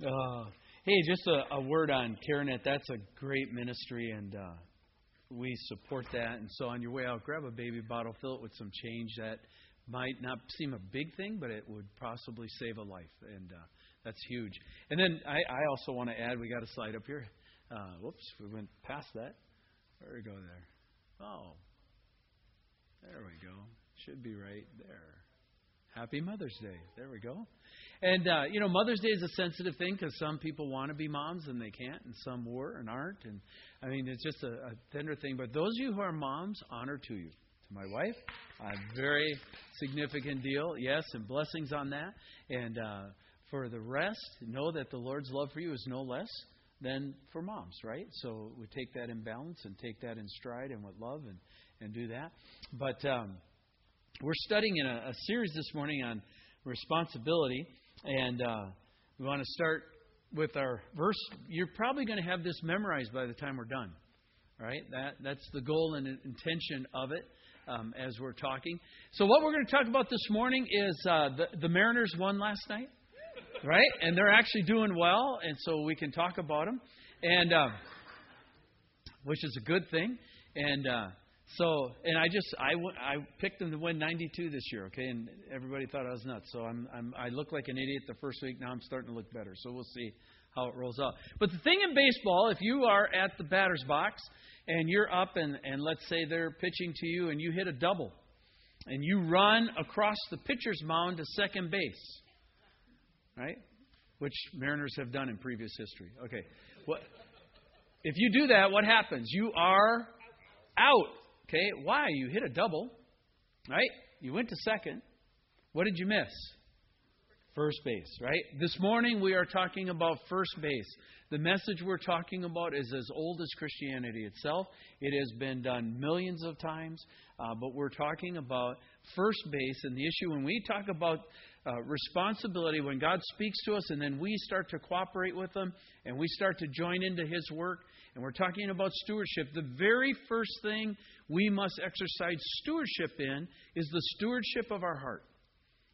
Uh, hey, just a, a, word on CareNet. That's a great ministry, and uh, we support that. And so, on your way out, grab a baby bottle, fill it with some change. That might not seem a big thing, but it would possibly save a life, and uh, that's huge. And then I, I also want to add, we got a slide up here. Uh, whoops, we went past that. Where we go there? Oh, there we go. Should be right there. Happy Mother's Day. There we go. And uh, you know, Mother's Day is a sensitive thing because some people want to be moms and they can't, and some were and aren't. And I mean, it's just a, a tender thing. But those of you who are moms, honor to you. To my wife, a very significant deal. Yes, and blessings on that. And uh, for the rest, know that the Lord's love for you is no less than for moms, right? So we take that in balance and take that in stride and with love and and do that. But um, we're studying in a, a series this morning on responsibility. And uh, we want to start with our verse. You're probably going to have this memorized by the time we're done, right? That that's the goal and intention of it. Um, as we're talking. So, what we're going to talk about this morning is uh, the, the Mariners won last night, right? And they're actually doing well, and so we can talk about them, and uh, which is a good thing. And uh, so, and I just I, I picked them to win 92 this year, okay, and everybody thought I was nuts. So I'm, I'm I looked like an idiot the first week. Now I'm starting to look better. So we'll see how it rolls out. But the thing in baseball, if you are at the batter's box and you're up and and let's say they're pitching to you and you hit a double, and you run across the pitcher's mound to second base, right? Which Mariners have done in previous history. Okay, what? If you do that, what happens? You are out. Okay, why? You hit a double, right? You went to second. What did you miss? First base, right? This morning we are talking about first base. The message we're talking about is as old as Christianity itself. It has been done millions of times, uh, but we're talking about first base and the issue when we talk about uh, responsibility, when God speaks to us and then we start to cooperate with Him and we start to join into His work, and we're talking about stewardship, the very first thing we must exercise stewardship in is the stewardship of our heart.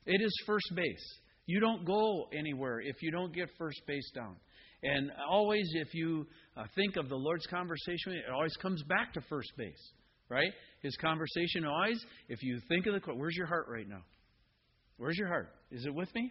It is first base. You don't go anywhere if you don't get first base down. And always, if you uh, think of the Lord's conversation, it always comes back to first base, right? His conversation always, if you think of the, where's your heart right now? Where's your heart? Is it with me?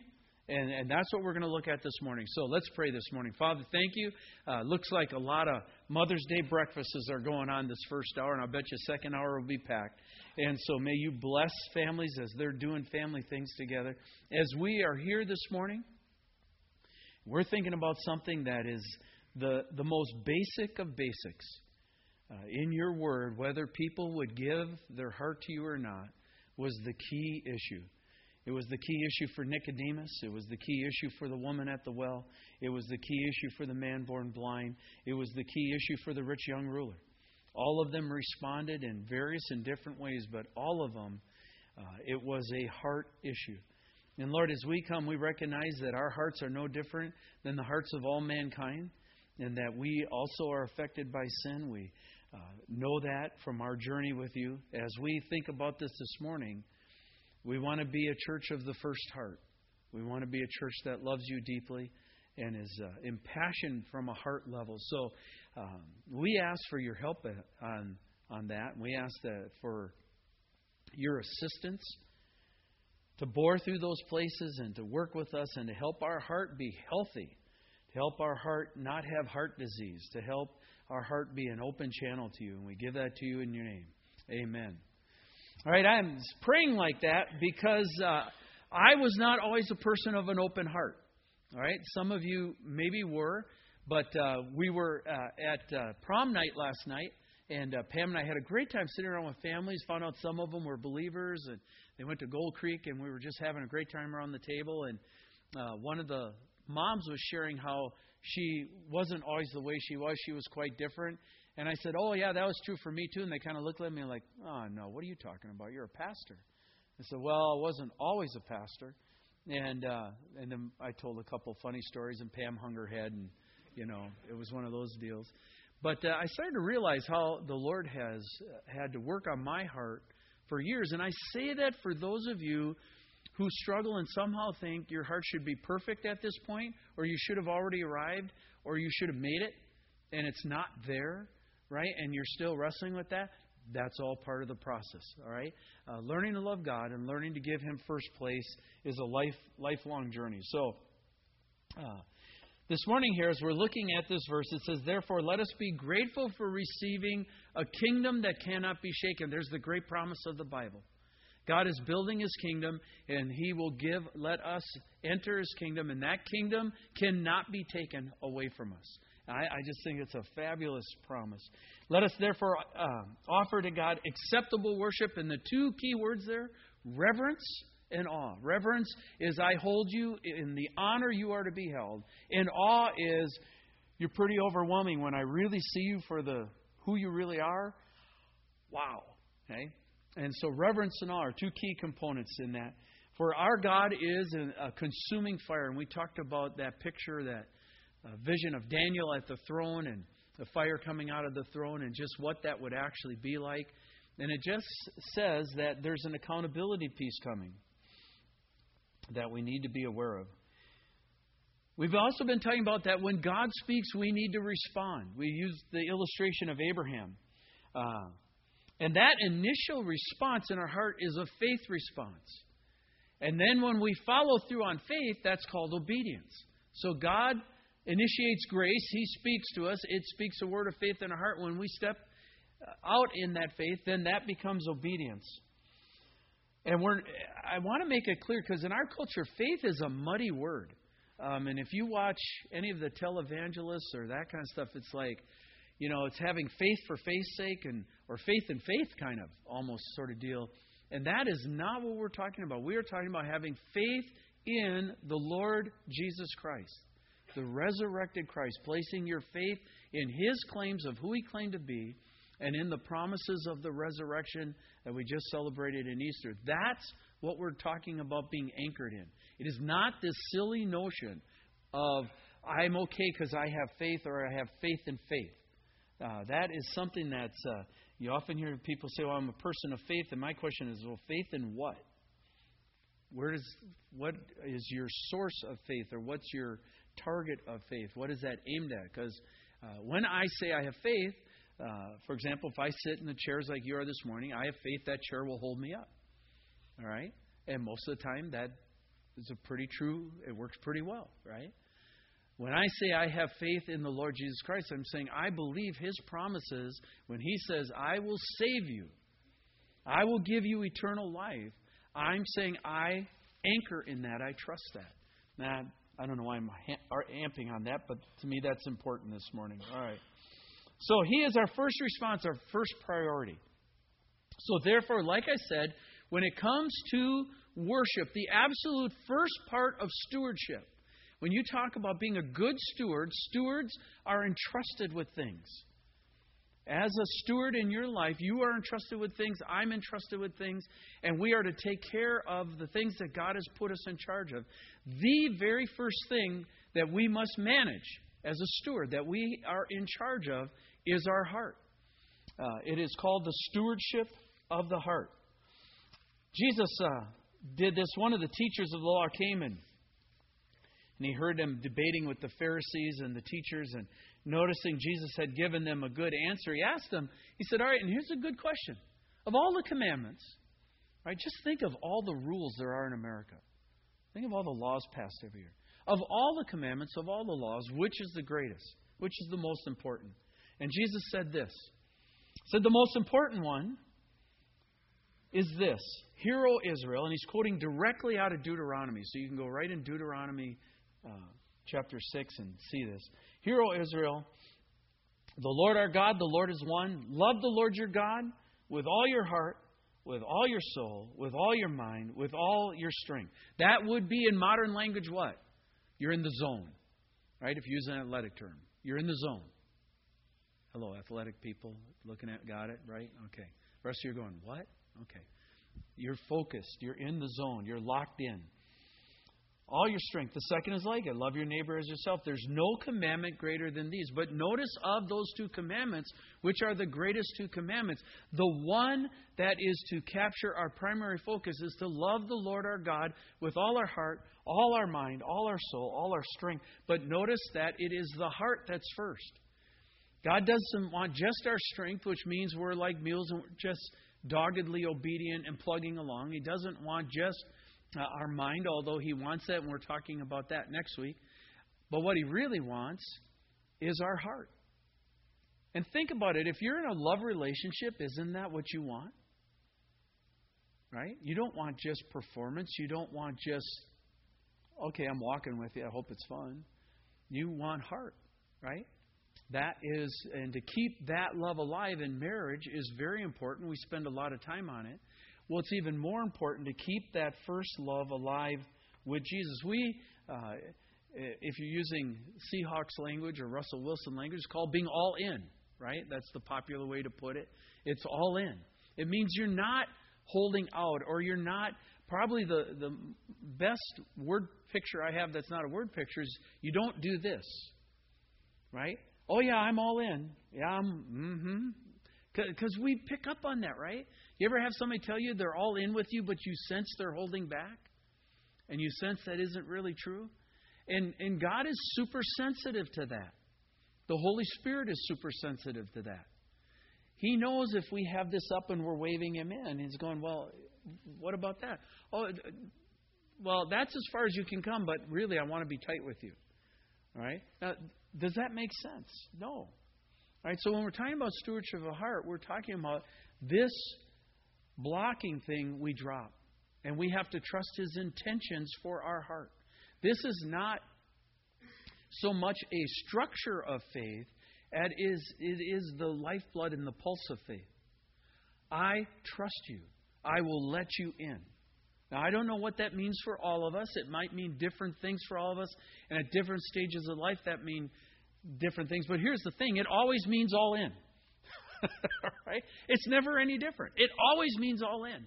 And, and that's what we're going to look at this morning. So let's pray this morning. Father, thank you. Uh, looks like a lot of Mother's Day breakfasts are going on this first hour, and I bet you second hour will be packed. And so may you bless families as they're doing family things together. As we are here this morning, we're thinking about something that is the, the most basic of basics. Uh, in your word, whether people would give their heart to you or not, was the key issue. It was the key issue for Nicodemus. It was the key issue for the woman at the well. It was the key issue for the man born blind. It was the key issue for the rich young ruler. All of them responded in various and different ways, but all of them, uh, it was a heart issue. And Lord, as we come, we recognize that our hearts are no different than the hearts of all mankind, and that we also are affected by sin. We uh, know that from our journey with you. As we think about this this morning, we want to be a church of the first heart. We want to be a church that loves you deeply and is uh, impassioned from a heart level. So um, we ask for your help uh, on on that. We ask that for your assistance to bore through those places and to work with us and to help our heart be healthy, to help our heart not have heart disease, to help our heart be an open channel to you. And we give that to you in your name. Amen. Right, I'm praying like that because uh, I was not always a person of an open heart. All right, some of you maybe were, but uh, we were uh, at uh, prom night last night, and uh, Pam and I had a great time sitting around with families. Found out some of them were believers, and they went to Gold Creek, and we were just having a great time around the table. And uh, one of the moms was sharing how she wasn't always the way she was; she was quite different. And I said, Oh, yeah, that was true for me too. And they kind of looked at me like, Oh, no, what are you talking about? You're a pastor. I said, Well, I wasn't always a pastor. And uh, and then I told a couple funny stories, and Pam hung her head, and you know, it was one of those deals. But uh, I started to realize how the Lord has had to work on my heart for years, and I say that for those of you who struggle and somehow think your heart should be perfect at this point, or you should have already arrived, or you should have made it, and it's not there, right? And you're still wrestling with that. That's all part of the process, all right? Uh, learning to love God and learning to give Him first place is a life lifelong journey. So, uh, this morning here, as we're looking at this verse, it says, Therefore, let us be grateful for receiving a kingdom that cannot be shaken. There's the great promise of the Bible. God is building his kingdom, and he will give, let us enter his kingdom, and that kingdom cannot be taken away from us. I, I just think it's a fabulous promise. Let us therefore uh, offer to God acceptable worship, and the two key words there reverence and awe. Reverence is I hold you in the honor you are to be held. And awe is you're pretty overwhelming when I really see you for the who you really are. Wow. Okay? And so reverence and awe are two key components in that. For our God is a consuming fire. And we talked about that picture, that uh, vision of Daniel at the throne and the fire coming out of the throne and just what that would actually be like. And it just says that there's an accountability piece coming that we need to be aware of. We've also been talking about that when God speaks, we need to respond. We use the illustration of Abraham. Uh, and that initial response in our heart is a faith response. And then when we follow through on faith, that's called obedience. So God initiates grace, He speaks to us, it speaks a word of faith in our heart. When we step out in that faith, then that becomes obedience. And we're, I want to make it clear because in our culture, faith is a muddy word. Um, and if you watch any of the televangelists or that kind of stuff, it's like, you know, it's having faith for faith's sake and or faith in faith kind of almost sort of deal. And that is not what we're talking about. We are talking about having faith in the Lord Jesus Christ, the resurrected Christ, placing your faith in his claims of who he claimed to be and in the promises of the resurrection that we just celebrated in Easter. That's what we're talking about being anchored in. It is not this silly notion of I'm okay because I have faith or I have faith in faith. Uh, that is something that's uh, you often hear people say, "Well, I'm a person of faith," and my question is, "Well, faith in what? Where does what is your source of faith, or what's your target of faith? What is that aimed at?" Because uh, when I say I have faith, uh, for example, if I sit in the chairs like you are this morning, I have faith that chair will hold me up. All right? And most of the time, that is a pretty true, it works pretty well, right? When I say I have faith in the Lord Jesus Christ, I'm saying I believe His promises when He says, I will save you, I will give you eternal life. I'm saying I anchor in that. I trust that. Now, I don't know why I'm amping on that, but to me that's important this morning. All right. So He is our first response, our first priority. So, therefore, like I said, when it comes to worship, the absolute first part of stewardship, when you talk about being a good steward, stewards are entrusted with things. As a steward in your life, you are entrusted with things, I'm entrusted with things, and we are to take care of the things that God has put us in charge of. The very first thing that we must manage as a steward, that we are in charge of, is our heart. Uh, it is called the stewardship of the heart. Jesus uh, did this. One of the teachers of the law came in, and he heard them debating with the Pharisees and the teachers, and noticing Jesus had given them a good answer, he asked them, he said, All right, and here's a good question. Of all the commandments, right, just think of all the rules there are in America. Think of all the laws passed every year. Of all the commandments, of all the laws, which is the greatest? Which is the most important? And Jesus said this. He said the most important one is this. Hear, O Israel, and he's quoting directly out of Deuteronomy. So you can go right in Deuteronomy uh, chapter 6 and see this. Hear, O Israel, the Lord our God, the Lord is one. Love the Lord your God with all your heart, with all your soul, with all your mind, with all your strength. That would be in modern language what? You're in the zone, right? If you use an athletic term, you're in the zone. Hello, athletic people looking at, got it, right? Okay. The rest of you are going, what? Okay. You're focused. You're in the zone. You're locked in. All your strength. The second is like it love your neighbor as yourself. There's no commandment greater than these. But notice of those two commandments, which are the greatest two commandments, the one that is to capture our primary focus is to love the Lord our God with all our heart, all our mind, all our soul, all our strength. But notice that it is the heart that's first. God doesn't want just our strength, which means we're like mules and just doggedly obedient and plugging along. He doesn't want just uh, our mind, although He wants that, and we're talking about that next week. But what He really wants is our heart. And think about it if you're in a love relationship, isn't that what you want? Right? You don't want just performance. You don't want just, okay, I'm walking with you. I hope it's fun. You want heart, right? That is, and to keep that love alive in marriage is very important. We spend a lot of time on it. Well, it's even more important to keep that first love alive with Jesus. We, uh, if you're using Seahawks language or Russell Wilson language, it's called being all in, right? That's the popular way to put it. It's all in. It means you're not holding out or you're not. Probably the, the best word picture I have that's not a word picture is you don't do this, right? Oh, yeah, I'm all in. Yeah, I'm, mm hmm. Because we pick up on that, right? You ever have somebody tell you they're all in with you, but you sense they're holding back? And you sense that isn't really true? And, and God is super sensitive to that. The Holy Spirit is super sensitive to that. He knows if we have this up and we're waving Him in. He's going, Well, what about that? Oh, well, that's as far as you can come, but really, I want to be tight with you. All right? Now, does that make sense? No. All right, so when we're talking about stewardship of the heart, we're talking about this blocking thing we drop. And we have to trust His intentions for our heart. This is not so much a structure of faith as it is the lifeblood and the pulse of faith. I trust you. I will let you in. Now, I don't know what that means for all of us. It might mean different things for all of us. And at different stages of life, that mean different things. But here's the thing it always means all in. right? It's never any different. It always means all in.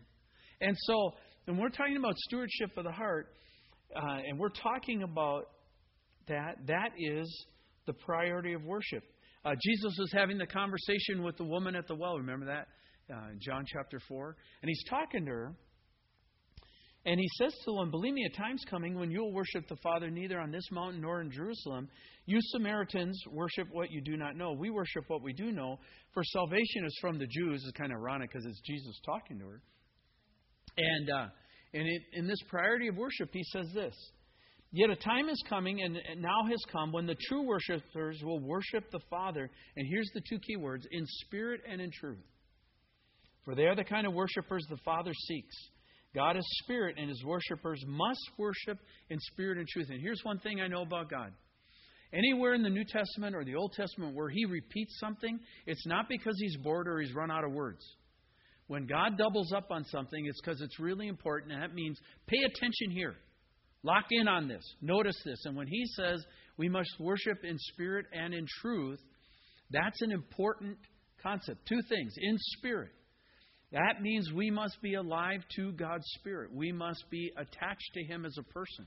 And so, when we're talking about stewardship of the heart, uh, and we're talking about that, that is the priority of worship. Uh, Jesus was having the conversation with the woman at the well. Remember that? Uh, John chapter 4. And he's talking to her. And he says to them, Believe me, a time's coming when you'll worship the Father neither on this mountain nor in Jerusalem. You Samaritans worship what you do not know. We worship what we do know, for salvation is from the Jews. It's kind of ironic because it's Jesus talking to her. And, uh, and it, in this priority of worship, he says this Yet a time is coming, and now has come, when the true worshipers will worship the Father. And here's the two key words in spirit and in truth. For they are the kind of worshipers the Father seeks. God is spirit, and his worshipers must worship in spirit and truth. And here's one thing I know about God. Anywhere in the New Testament or the Old Testament where he repeats something, it's not because he's bored or he's run out of words. When God doubles up on something, it's because it's really important, and that means pay attention here. Lock in on this. Notice this. And when he says we must worship in spirit and in truth, that's an important concept. Two things in spirit. That means we must be alive to God's Spirit. We must be attached to Him as a person.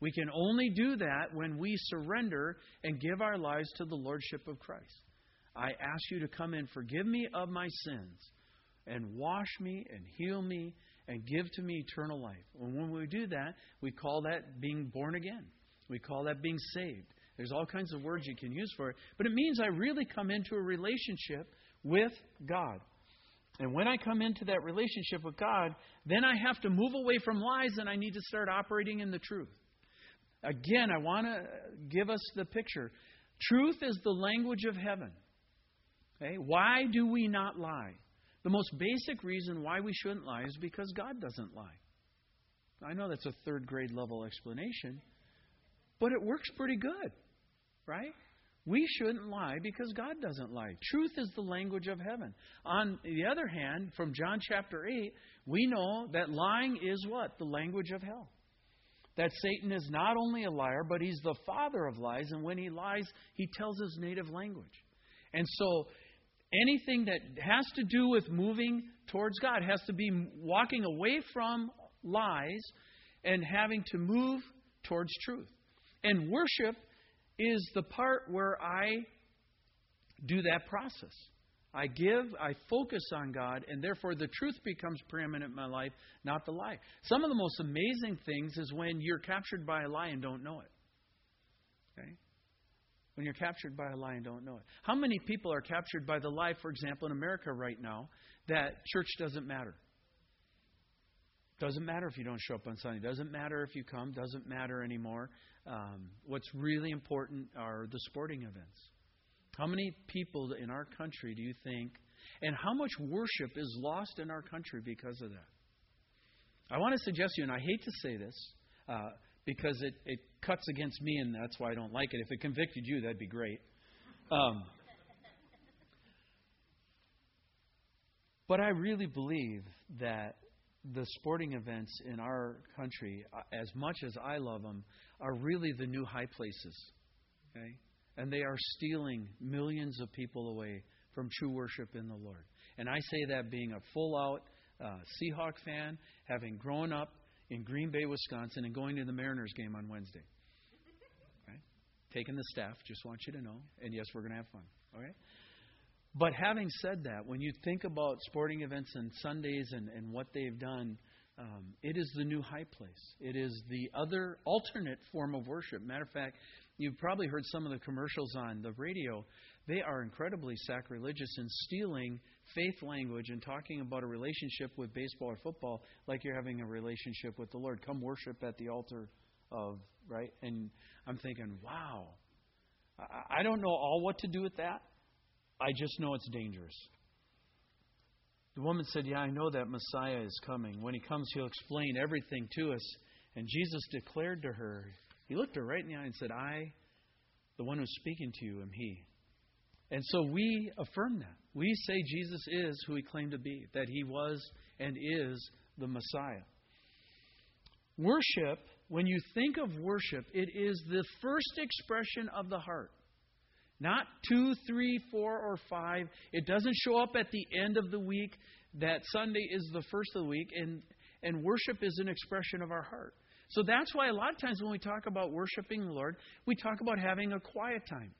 We can only do that when we surrender and give our lives to the Lordship of Christ. I ask you to come and forgive me of my sins and wash me and heal me and give to me eternal life. And when we do that, we call that being born again. We call that being saved. There's all kinds of words you can use for it. But it means I really come into a relationship with God. And when I come into that relationship with God, then I have to move away from lies and I need to start operating in the truth. Again, I want to give us the picture. Truth is the language of heaven. Okay? Why do we not lie? The most basic reason why we shouldn't lie is because God doesn't lie. I know that's a third grade level explanation, but it works pretty good, right? We shouldn't lie because God doesn't lie. Truth is the language of heaven. On the other hand, from John chapter 8, we know that lying is what? The language of hell. That Satan is not only a liar, but he's the father of lies, and when he lies, he tells his native language. And so, anything that has to do with moving towards God has to be walking away from lies and having to move towards truth. And worship is the part where I do that process. I give, I focus on God, and therefore the truth becomes preeminent in my life, not the lie. Some of the most amazing things is when you're captured by a lie and don't know it. Okay? When you're captured by a lie and don't know it. How many people are captured by the lie, for example, in America right now, that church doesn't matter? Doesn't matter if you don't show up on Sunday. Doesn't matter if you come. Doesn't matter anymore. Um, what's really important are the sporting events. How many people in our country do you think, and how much worship is lost in our country because of that? I want to suggest to you, and I hate to say this uh, because it, it cuts against me, and that's why I don't like it. If it convicted you, that'd be great. Um, but I really believe that the sporting events in our country, uh, as much as I love them, are really the new high places. Okay? and they are stealing millions of people away from true worship in the Lord. And I say that being a full out uh, Seahawk fan, having grown up in Green Bay, Wisconsin, and going to the Mariners game on Wednesday. Okay? Taking the staff, just want you to know. And yes, we're going to have fun. Okay? But having said that, when you think about sporting events and Sundays and, and what they've done, um, it is the new high place. It is the other alternate form of worship. Matter of fact, You've probably heard some of the commercials on the radio. They are incredibly sacrilegious in stealing faith language and talking about a relationship with baseball or football like you're having a relationship with the Lord. Come worship at the altar of, right? And I'm thinking, wow. I don't know all what to do with that. I just know it's dangerous. The woman said, Yeah, I know that Messiah is coming. When he comes, he'll explain everything to us. And Jesus declared to her, he looked her right in the eye and said, I, the one who's speaking to you, am He. And so we affirm that. We say Jesus is who He claimed to be, that He was and is the Messiah. Worship, when you think of worship, it is the first expression of the heart. Not two, three, four, or five. It doesn't show up at the end of the week. That Sunday is the first of the week, and, and worship is an expression of our heart. So that's why a lot of times when we talk about worshiping the Lord, we talk about having a quiet time.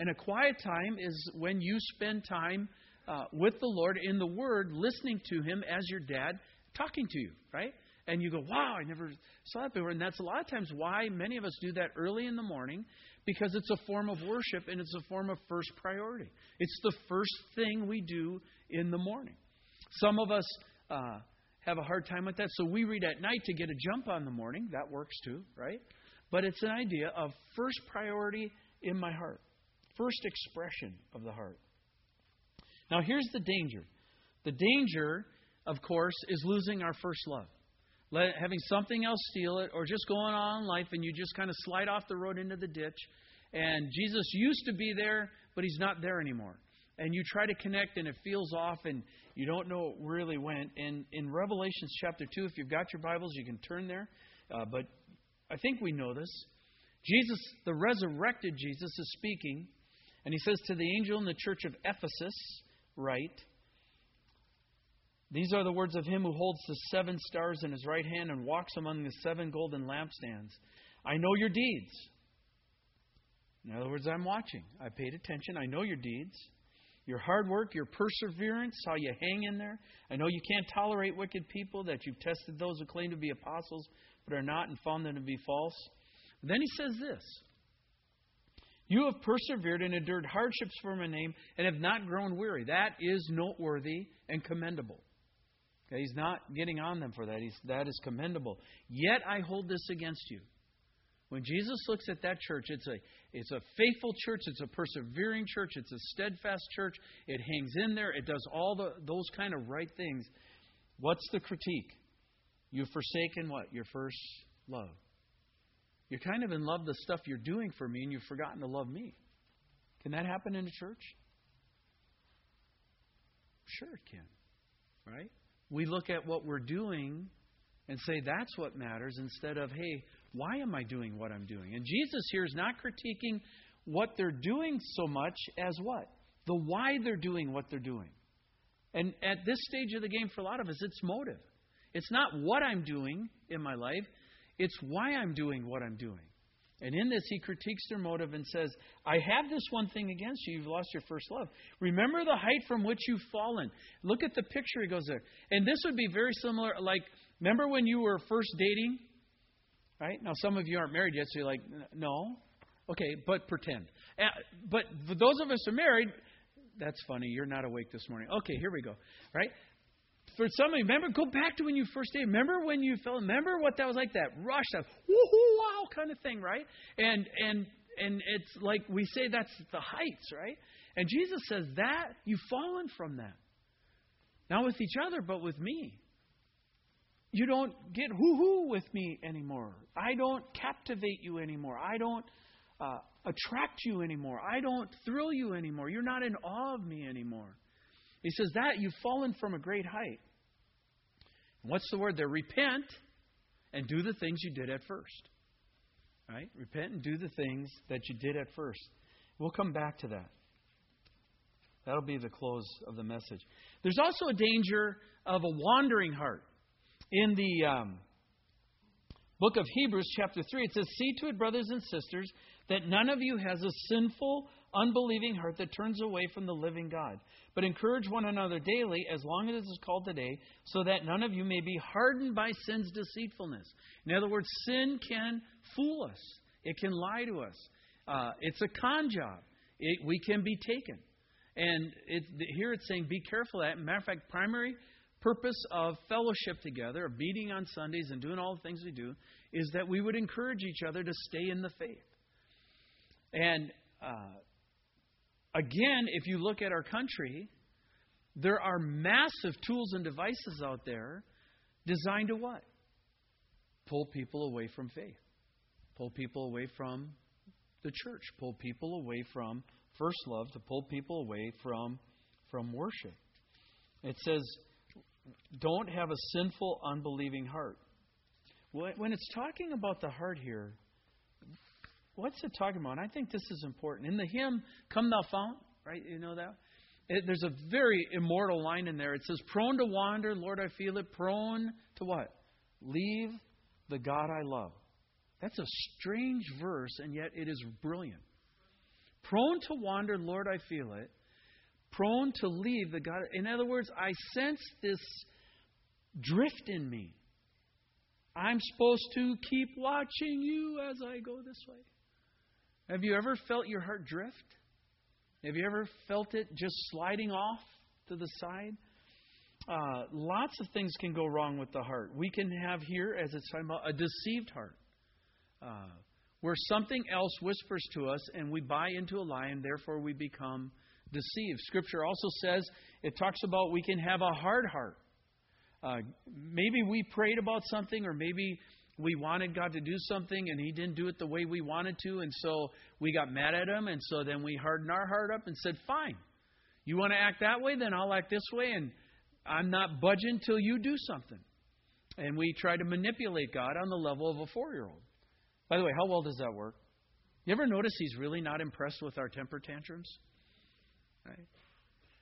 And a quiet time is when you spend time uh, with the Lord in the Word, listening to Him as your dad talking to you, right? And you go, wow, I never saw that before. And that's a lot of times why many of us do that early in the morning because it's a form of worship and it's a form of first priority. It's the first thing we do in the morning. Some of us uh, have a hard time with that. So we read at night to get a jump on the morning. That works too, right? But it's an idea of first priority in my heart, first expression of the heart. Now, here's the danger the danger, of course, is losing our first love. Let, having something else steal it, or just going on in life and you just kind of slide off the road into the ditch. And Jesus used to be there, but he's not there anymore. And you try to connect and it feels off, and you don't know really went. And in Revelations chapter 2, if you've got your Bibles, you can turn there. Uh, but I think we know this. Jesus, the resurrected Jesus, is speaking, and he says to the angel in the church of Ephesus, Write, These are the words of him who holds the seven stars in his right hand and walks among the seven golden lampstands. I know your deeds. In other words, I'm watching. I paid attention. I know your deeds your hard work, your perseverance, how you hang in there. I know you can't tolerate wicked people, that you've tested those who claim to be apostles but are not and found them to be false. then he says this You have persevered and endured hardships for my name and have not grown weary. That is noteworthy and commendable. He's not getting on them for that. He's, that is commendable. Yet I hold this against you. When Jesus looks at that church, it's a, it's a faithful church, it's a persevering church, it's a steadfast church. It hangs in there, it does all the, those kind of right things. What's the critique? You've forsaken what? Your first love. You're kind of in love the stuff you're doing for me, and you've forgotten to love me. Can that happen in a church? Sure, it can. Right? We look at what we're doing and say that's what matters instead of, hey, why am I doing what I'm doing? And Jesus here is not critiquing what they're doing so much as what? The why they're doing what they're doing. And at this stage of the game, for a lot of us, it's motive. It's not what I'm doing in my life, It's why I'm doing what I'm doing. And in this, he critiques their motive and says, I have this one thing against you. You've lost your first love. Remember the height from which you've fallen. Look at the picture he goes there. And this would be very similar. Like, remember when you were first dating? Right? Now, some of you aren't married yet, so you're like, no. Okay, but pretend. Uh, but for those of us who are married, that's funny. You're not awake this morning. Okay, here we go. Right? For some of you, remember, go back to when you first dated. Remember when you fell. Remember what that was like, that rush, that woohoo, wow kind of thing, right? And and and it's like we say that's the heights, right? And Jesus says that you've fallen from that. Not with each other, but with me. You don't get hoo hoo with me anymore. I don't captivate you anymore. I don't uh, attract you anymore. I don't thrill you anymore. You're not in awe of me anymore. He says that you've fallen from a great height. What's the word there? Repent and do the things you did at first. Right? Repent and do the things that you did at first. We'll come back to that. That'll be the close of the message. There's also a danger of a wandering heart. In the um, book of Hebrews, chapter 3, it says, See to it, brothers and sisters, that none of you has a sinful, unbelieving heart that turns away from the living God. But encourage one another daily, as long as it is called today, so that none of you may be hardened by sin's deceitfulness. In other words, sin can fool us, it can lie to us. Uh, it's a con job. It, we can be taken. And it, here it's saying, be careful of that. Matter of fact, primary purpose of fellowship together, of meeting on Sundays and doing all the things we do, is that we would encourage each other to stay in the faith. And uh, again, if you look at our country, there are massive tools and devices out there designed to what? Pull people away from faith, pull people away from the church, pull people away from first love, to pull people away from, from worship. It says, don't have a sinful, unbelieving heart. When it's talking about the heart here, what's it talking about? I think this is important. In the hymn, Come Thou Fount, right? You know that? It, there's a very immortal line in there. It says, Prone to wander, Lord, I feel it. Prone to what? Leave the God I love. That's a strange verse, and yet it is brilliant. Prone to wander, Lord, I feel it. Prone to leave the God. In other words, I sense this drift in me. I'm supposed to keep watching you as I go this way. Have you ever felt your heart drift? Have you ever felt it just sliding off to the side? Uh, lots of things can go wrong with the heart. We can have here, as it's talking about, a deceived heart, uh, where something else whispers to us and we buy into a lie and therefore we become deceived. Scripture also says, it talks about we can have a hard heart. Uh, maybe we prayed about something or maybe we wanted God to do something and He didn't do it the way we wanted to, and so we got mad at Him, and so then we hardened our heart up and said, Fine, you want to act that way, then I'll act this way, and I'm not budging till you do something. And we try to manipulate God on the level of a four year old. By the way, how well does that work? You ever notice He's really not impressed with our temper tantrums? Right?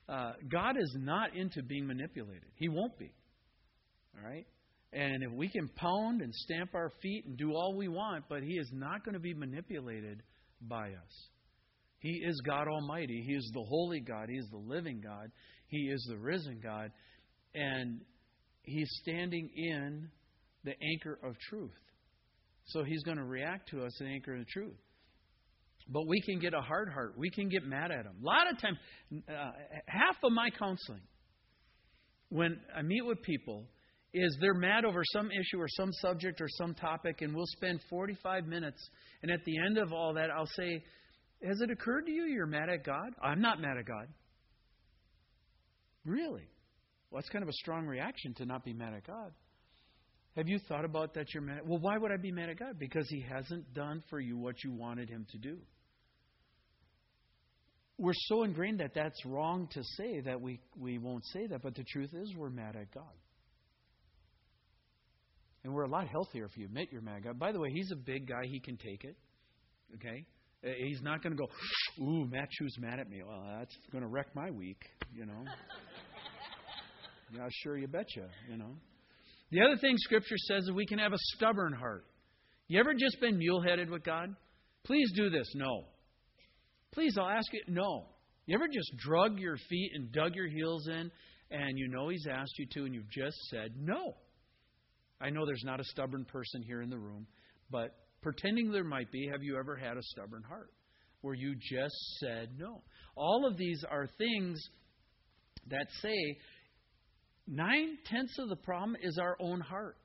Uh, God is not into being manipulated. He won't be. All right? And if we can pound and stamp our feet and do all we want, but He is not going to be manipulated by us. He is God Almighty. He is the holy God. He is the living God. He is the risen God. And He's standing in the anchor of truth. So He's going to react to us in anchor of truth. But we can get a hard heart. We can get mad at Him. A lot of times, uh, half of my counseling, when I meet with people, is they're mad over some issue or some subject or some topic, and we'll spend 45 minutes. And at the end of all that, I'll say, Has it occurred to you you're mad at God? I'm not mad at God. Really? Well, that's kind of a strong reaction to not be mad at God. Have you thought about that you're mad? Well, why would I be mad at God? Because He hasn't done for you what you wanted Him to do. We're so ingrained that that's wrong to say that we, we won't say that, but the truth is we're mad at God. And we're a lot healthier if you admit you're mad God. By the way, he's a big guy. He can take it. Okay? Uh, he's not going to go, ooh, Matt Chu's mad at me. Well, that's going to wreck my week, you know. yeah, sure, you betcha, you know. The other thing Scripture says is we can have a stubborn heart. You ever just been mule headed with God? Please do this. No. Please, I'll ask you. No. You ever just drug your feet and dug your heels in and you know He's asked you to and you've just said no? I know there's not a stubborn person here in the room, but pretending there might be, have you ever had a stubborn heart where you just said no? All of these are things that say nine tenths of the problem is our own heart.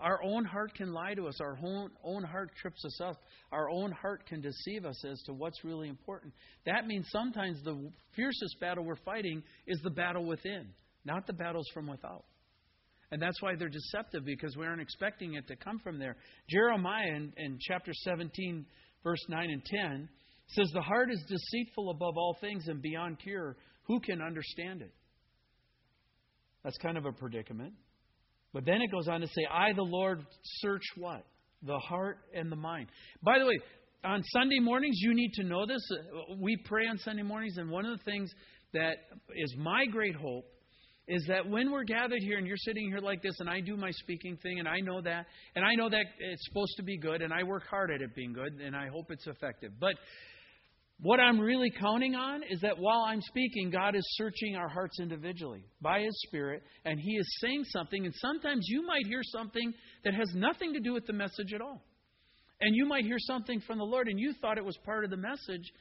Our own heart can lie to us. Our own, own heart trips us up. Our own heart can deceive us as to what's really important. That means sometimes the fiercest battle we're fighting is the battle within, not the battles from without. And that's why they're deceptive because we aren't expecting it to come from there. Jeremiah in, in chapter 17, verse 9 and 10 says, The heart is deceitful above all things and beyond cure. Who can understand it? That's kind of a predicament. But then it goes on to say, I, the Lord, search what? The heart and the mind. By the way, on Sunday mornings, you need to know this. Uh, we pray on Sunday mornings, and one of the things that is my great hope is that when we're gathered here and you're sitting here like this, and I do my speaking thing, and I know that, and I know that it's supposed to be good, and I work hard at it being good, and I hope it's effective. But what I'm really counting on is that while I'm speaking, God is searching our hearts individually by His Spirit, and He is saying something. And sometimes you might hear something that has nothing to do with the message at all. And you might hear something from the Lord, and you thought it was part of the message.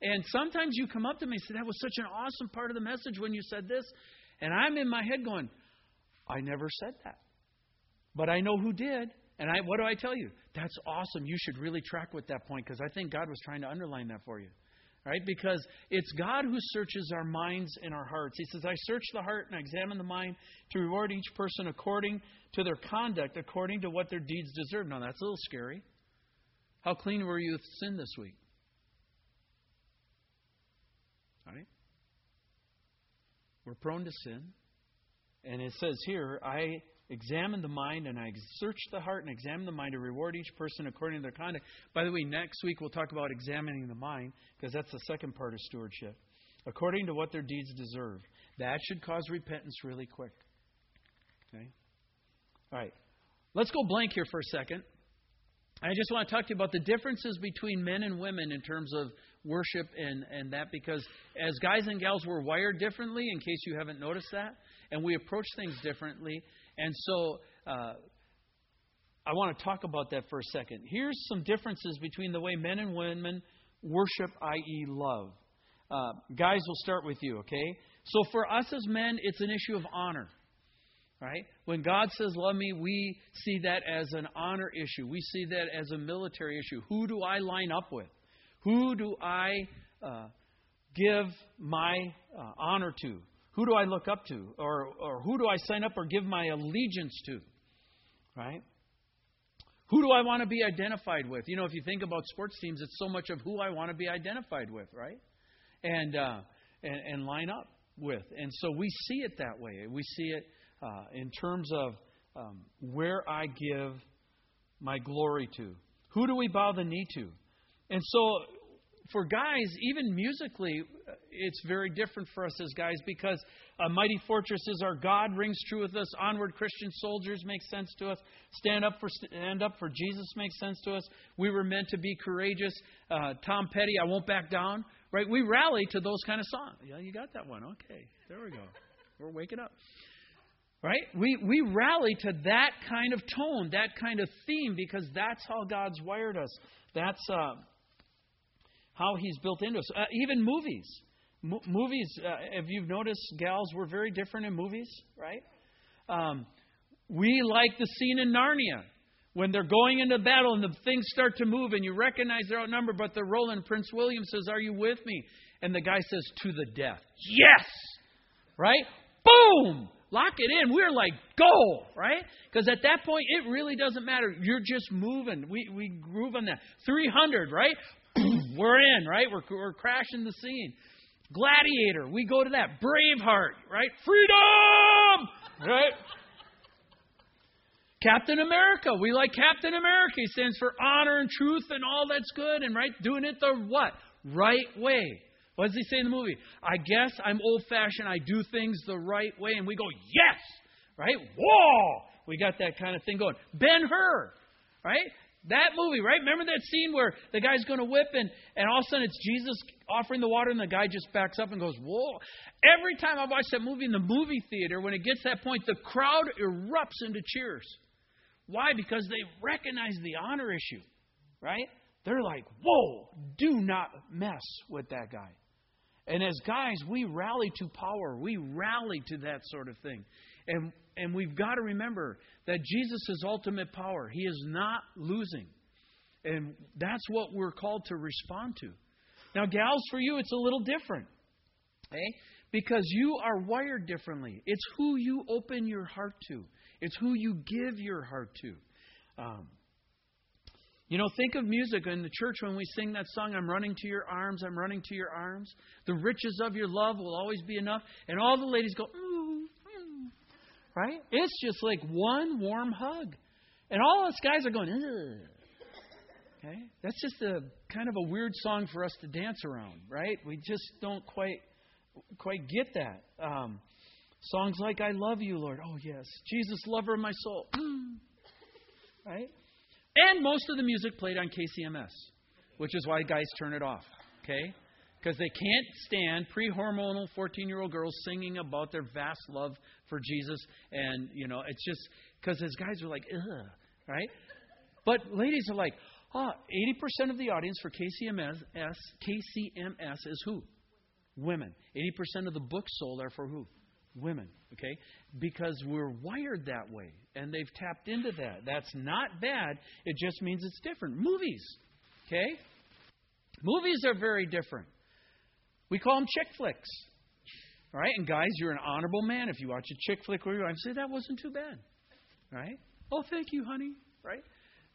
And sometimes you come up to me and say, That was such an awesome part of the message when you said this. And I'm in my head going, I never said that. But I know who did. And I, what do I tell you? That's awesome. You should really track with that point because I think God was trying to underline that for you right? Because it's God who searches our minds and our hearts. He says, I search the heart and I examine the mind to reward each person according to their conduct, according to what their deeds deserve. Now, that's a little scary. How clean were you with sin this week? Right? We're prone to sin. And it says here, I examine the mind and I search the heart and examine the mind to reward each person according to their conduct. By the way, next week we'll talk about examining the mind because that's the second part of stewardship. According to what their deeds deserve. That should cause repentance really quick. Okay? All right. Let's go blank here for a second. I just want to talk to you about the differences between men and women in terms of worship and, and that because as guys and gals, we're wired differently, in case you haven't noticed that, and we approach things differently. And so uh, I want to talk about that for a second. Here's some differences between the way men and women worship, i.e., love. Uh, guys, we'll start with you, okay? So for us as men, it's an issue of honor. Right? When God says, Love me, we see that as an honor issue. We see that as a military issue. Who do I line up with? Who do I uh, give my uh, honor to? Who do I look up to? Or, or who do I sign up or give my allegiance to? Right? Who do I want to be identified with? You know, if you think about sports teams, it's so much of who I want to be identified with, right? And, uh, and, and line up with. And so we see it that way. We see it uh, in terms of um, where I give my glory to. Who do we bow the knee to? And so for guys, even musically, it's very different for us as guys because a Mighty Fortress is our God rings true with us. Onward Christian Soldiers makes sense to us. Stand up for Stand Up for Jesus makes sense to us. We were meant to be courageous. Uh, Tom Petty, I won't back down. Right? We rally to those kind of songs. Yeah, you got that one. Okay, there we go. We're waking up. Right? We, we rally to that kind of tone, that kind of theme, because that's how God's wired us. That's, uh, how He's built into us. Uh, even movies. Mo- movies, uh, if you've noticed, gals, we're very different in movies, right? Um, we like the scene in Narnia when they're going into battle and the things start to move and you recognize they're outnumbered, but they're rolling. Prince William says, Are you with me? And the guy says, To the death. Yes! Right? Boom! Lock it in. We're like, go, right? Because at that point, it really doesn't matter. You're just moving. We, we groove on that. 300, right? we're in, right? We're, we're crashing the scene. Gladiator, we go to that. Braveheart, right? Freedom! Right? Captain America, we like Captain America. He stands for honor and truth and all that's good and right, doing it the what? Right way. What does he say in the movie? I guess I'm old fashioned. I do things the right way. And we go, yes! Right? Whoa! We got that kind of thing going. Ben Hur, right? That movie, right? Remember that scene where the guy's going to whip and, and all of a sudden it's Jesus offering the water and the guy just backs up and goes, Whoa. Every time I watch that movie in the movie theater, when it gets that point, the crowd erupts into cheers. Why? Because they recognize the honor issue, right? They're like, Whoa, do not mess with that guy. And as guys, we rally to power. We rally to that sort of thing. And, and we've got to remember that Jesus is ultimate power. He is not losing. And that's what we're called to respond to. Now, gals, for you, it's a little different. Okay? Eh? Because you are wired differently. It's who you open your heart to, it's who you give your heart to. Um, you know, think of music in the church when we sing that song, I'm running to your arms, I'm running to your arms. The riches of your love will always be enough. And all the ladies go, ooh. Right? It's just like one warm hug. And all us guys are going, Ugh. Okay? That's just a kind of a weird song for us to dance around, right? We just don't quite quite get that. Um, songs like I love you, Lord. Oh yes. Jesus, lover of my soul. right? And most of the music played on KCMS, which is why guys turn it off. Okay? Because they can't stand pre hormonal 14 year old girls singing about their vast love for Jesus. And, you know, it's just because his guys are like, ugh, right? But ladies are like, ah, oh, 80% of the audience for KCMS, KCMS is who? Women. 80% of the books sold are for who? Women. Okay? Because we're wired that way and they've tapped into that. That's not bad. It just means it's different. Movies, okay? Movies are very different. We call them chick flicks. Right? And guys, you're an honorable man if you watch a chick flick where you I say that wasn't too bad. Right? Oh, thank you, honey. Right?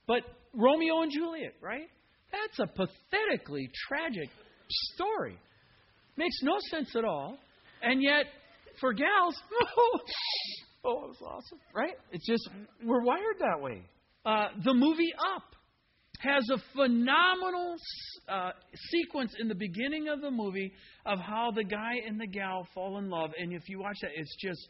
But Romeo and Juliet, right? That's a pathetically tragic story. Makes no sense at all. And yet, for gals, Oh, it was awesome, right? It's just, we're wired that way. Uh, the movie Up has a phenomenal uh, sequence in the beginning of the movie of how the guy and the gal fall in love. And if you watch that, it's just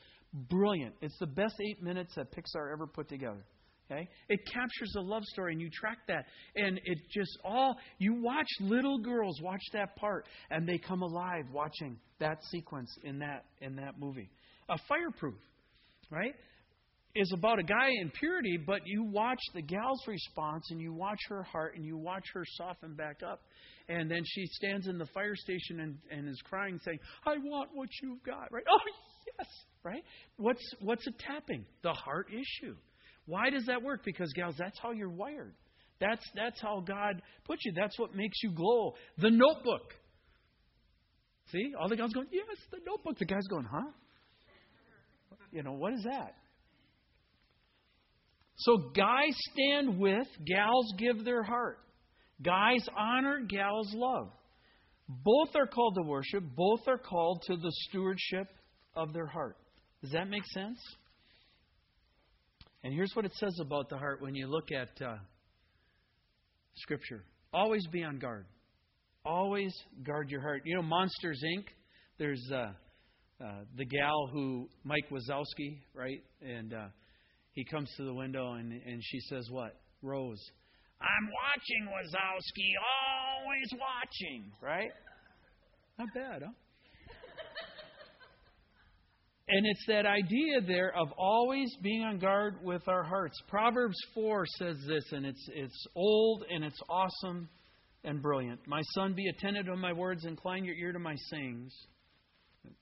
brilliant. It's the best eight minutes that Pixar ever put together. Okay? It captures a love story and you track that. And it just all, you watch little girls watch that part and they come alive watching that sequence in that, in that movie. Uh, Fireproof right? Is about a guy in purity, but you watch the gal's response and you watch her heart and you watch her soften back up. And then she stands in the fire station and, and is crying, saying, I want what you've got, right? Oh, yes, right? What's, what's a tapping? The heart issue. Why does that work? Because, gals, that's how you're wired. That's, that's how God put you. That's what makes you glow. The notebook. See? All the gals going, yes, the notebook. The guy's going, huh? You know, what is that? So guys stand with, gals give their heart. Guys honor, gals love. Both are called to worship, both are called to the stewardship of their heart. Does that make sense? And here's what it says about the heart when you look at uh, Scripture always be on guard. Always guard your heart. You know, Monsters Inc., there's. Uh, uh, the gal who Mike Wazowski, right? And uh, he comes to the window and and she says, "What, Rose? I'm watching Wazowski, always watching, right? Not bad, huh?" And it's that idea there of always being on guard with our hearts. Proverbs 4 says this, and it's, it's old and it's awesome and brilliant. My son, be attentive to my words, incline your ear to my sayings.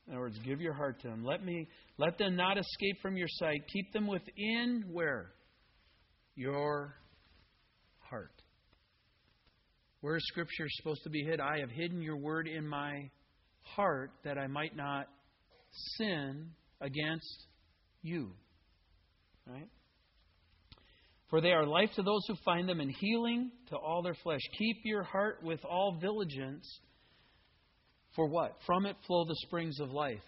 In other words, give your heart to them. Let me let them not escape from your sight. Keep them within where? Your heart. Where is Scripture supposed to be hid? I have hidden your word in my heart that I might not sin against you. Right? For they are life to those who find them and healing to all their flesh. Keep your heart with all diligence for what? From it flow the springs of life.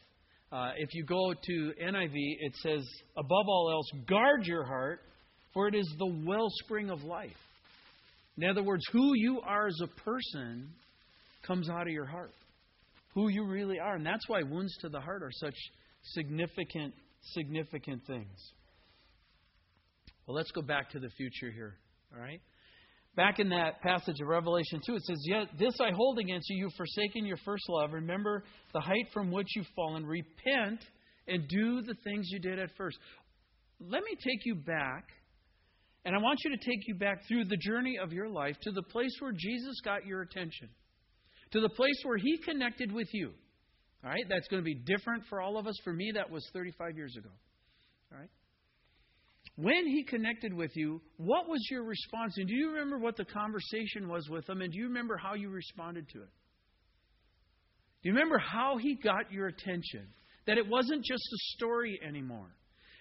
Uh, if you go to NIV, it says, above all else, guard your heart, for it is the wellspring of life. In other words, who you are as a person comes out of your heart. Who you really are. And that's why wounds to the heart are such significant, significant things. Well, let's go back to the future here. All right? Back in that passage of Revelation 2, it says, Yet this I hold against you, you've forsaken your first love. Remember the height from which you've fallen. Repent and do the things you did at first. Let me take you back, and I want you to take you back through the journey of your life to the place where Jesus got your attention, to the place where He connected with you. All right? That's going to be different for all of us. For me, that was 35 years ago. All right? When he connected with you, what was your response? And do you remember what the conversation was with him? And do you remember how you responded to it? Do you remember how he got your attention? That it wasn't just a story anymore.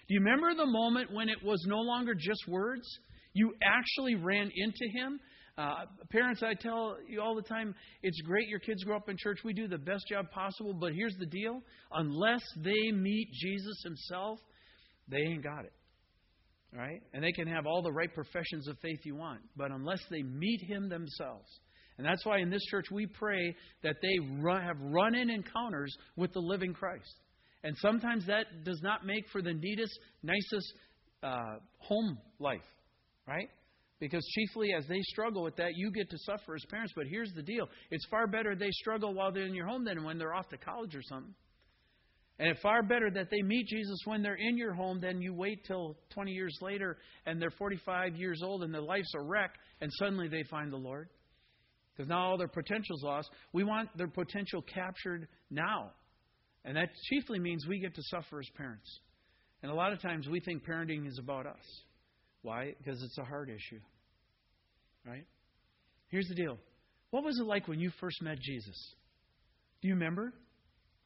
Do you remember the moment when it was no longer just words? You actually ran into him. Uh, parents, I tell you all the time, it's great your kids grow up in church. We do the best job possible, but here's the deal unless they meet Jesus himself, they ain't got it. Right? And they can have all the right professions of faith you want, but unless they meet Him themselves. And that's why in this church we pray that they run, have run in encounters with the living Christ. And sometimes that does not make for the neatest, nicest uh, home life, right? Because chiefly as they struggle with that, you get to suffer as parents. But here's the deal it's far better they struggle while they're in your home than when they're off to college or something. And it's far better that they meet Jesus when they're in your home than you wait till 20 years later and they're 45 years old and their life's a wreck and suddenly they find the Lord. Because now all their potential's lost. We want their potential captured now. And that chiefly means we get to suffer as parents. And a lot of times we think parenting is about us. Why? Because it's a heart issue. Right? Here's the deal. What was it like when you first met Jesus? Do you remember?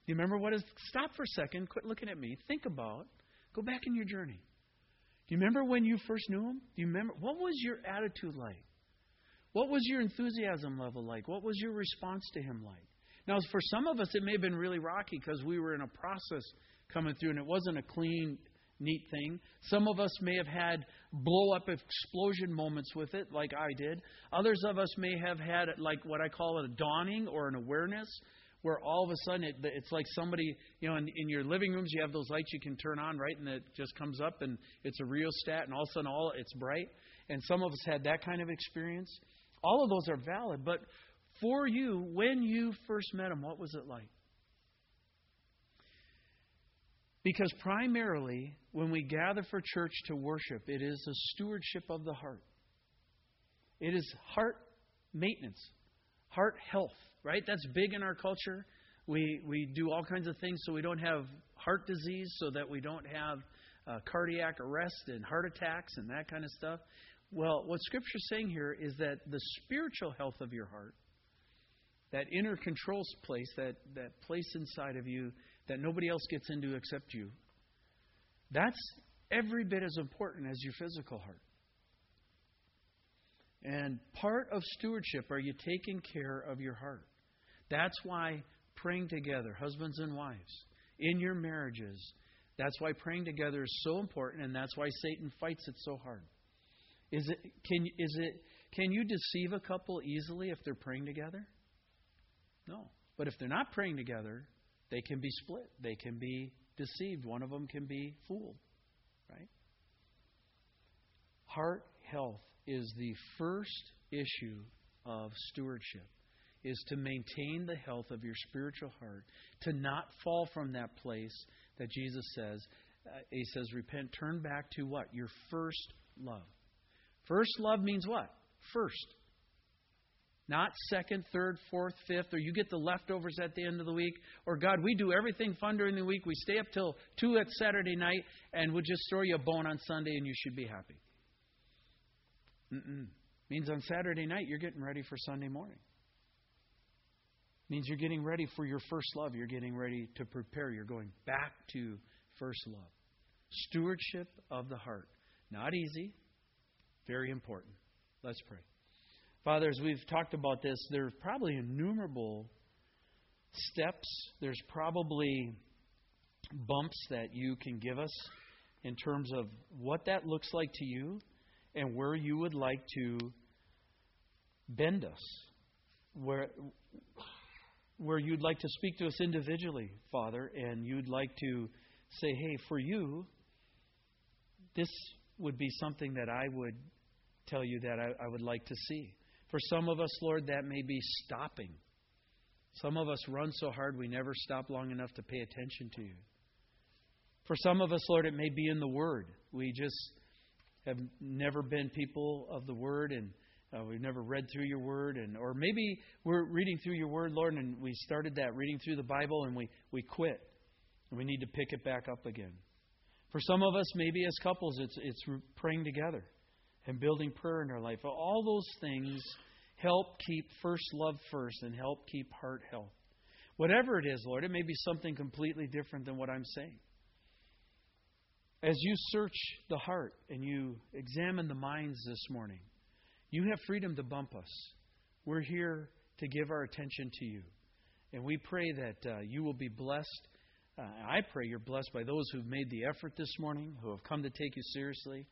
You remember what is? Stop for a second. Quit looking at me. Think about. Go back in your journey. Do you remember when you first knew him? Do you remember what was your attitude like? What was your enthusiasm level like? What was your response to him like? Now, for some of us, it may have been really rocky because we were in a process coming through and it wasn't a clean, neat thing. Some of us may have had blow up explosion moments with it, like I did. Others of us may have had, like what I call a dawning or an awareness where all of a sudden it, it's like somebody, you know, in, in your living rooms you have those lights you can turn on, right, and it just comes up and it's a rheostat, and all of a sudden all it's bright. And some of us had that kind of experience. All of those are valid, but for you, when you first met him, what was it like? Because primarily, when we gather for church to worship, it is a stewardship of the heart. It is heart maintenance, heart health right? That's big in our culture. We, we do all kinds of things so we don't have heart disease, so that we don't have uh, cardiac arrest and heart attacks and that kind of stuff. Well, what Scripture's saying here is that the spiritual health of your heart, that inner controls place, that, that place inside of you that nobody else gets into except you, that's every bit as important as your physical heart. And part of stewardship are you taking care of your heart? That's why praying together, husbands and wives, in your marriages, that's why praying together is so important, and that's why Satan fights it so hard. Is it can is it can you deceive a couple easily if they're praying together? No. But if they're not praying together, they can be split. They can be deceived. One of them can be fooled. Right? Heart health is the first issue of stewardship is to maintain the health of your spiritual heart, to not fall from that place that Jesus says. Uh, he says, repent, turn back to what? Your first love. First love means what? First. Not second, third, fourth, fifth, or you get the leftovers at the end of the week. Or, God, we do everything fun during the week. We stay up till 2 at Saturday night, and we'll just throw you a bone on Sunday, and you should be happy. Mm-mm. Means on Saturday night, you're getting ready for Sunday morning means you're getting ready for your first love. You're getting ready to prepare. You're going back to first love. Stewardship of the heart. Not easy, very important. Let's pray. Father, as we've talked about this, there's probably innumerable steps. There's probably bumps that you can give us in terms of what that looks like to you and where you would like to bend us. Where where you'd like to speak to us individually, Father, and you'd like to say, hey, for you, this would be something that I would tell you that I, I would like to see. For some of us, Lord, that may be stopping. Some of us run so hard we never stop long enough to pay attention to you. For some of us, Lord, it may be in the Word. We just have never been people of the Word and uh, we've never read through your Word. and Or maybe we're reading through your Word, Lord, and we started that reading through the Bible and we, we quit. And we need to pick it back up again. For some of us, maybe as couples, it's, it's praying together and building prayer in our life. All those things help keep first love first and help keep heart health. Whatever it is, Lord, it may be something completely different than what I'm saying. As you search the heart and you examine the minds this morning, you have freedom to bump us. We're here to give our attention to you. And we pray that uh, you will be blessed. Uh, I pray you're blessed by those who've made the effort this morning, who have come to take you seriously.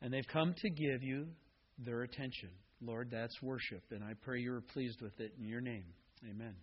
And they've come to give you their attention. Lord, that's worship. And I pray you're pleased with it in your name. Amen.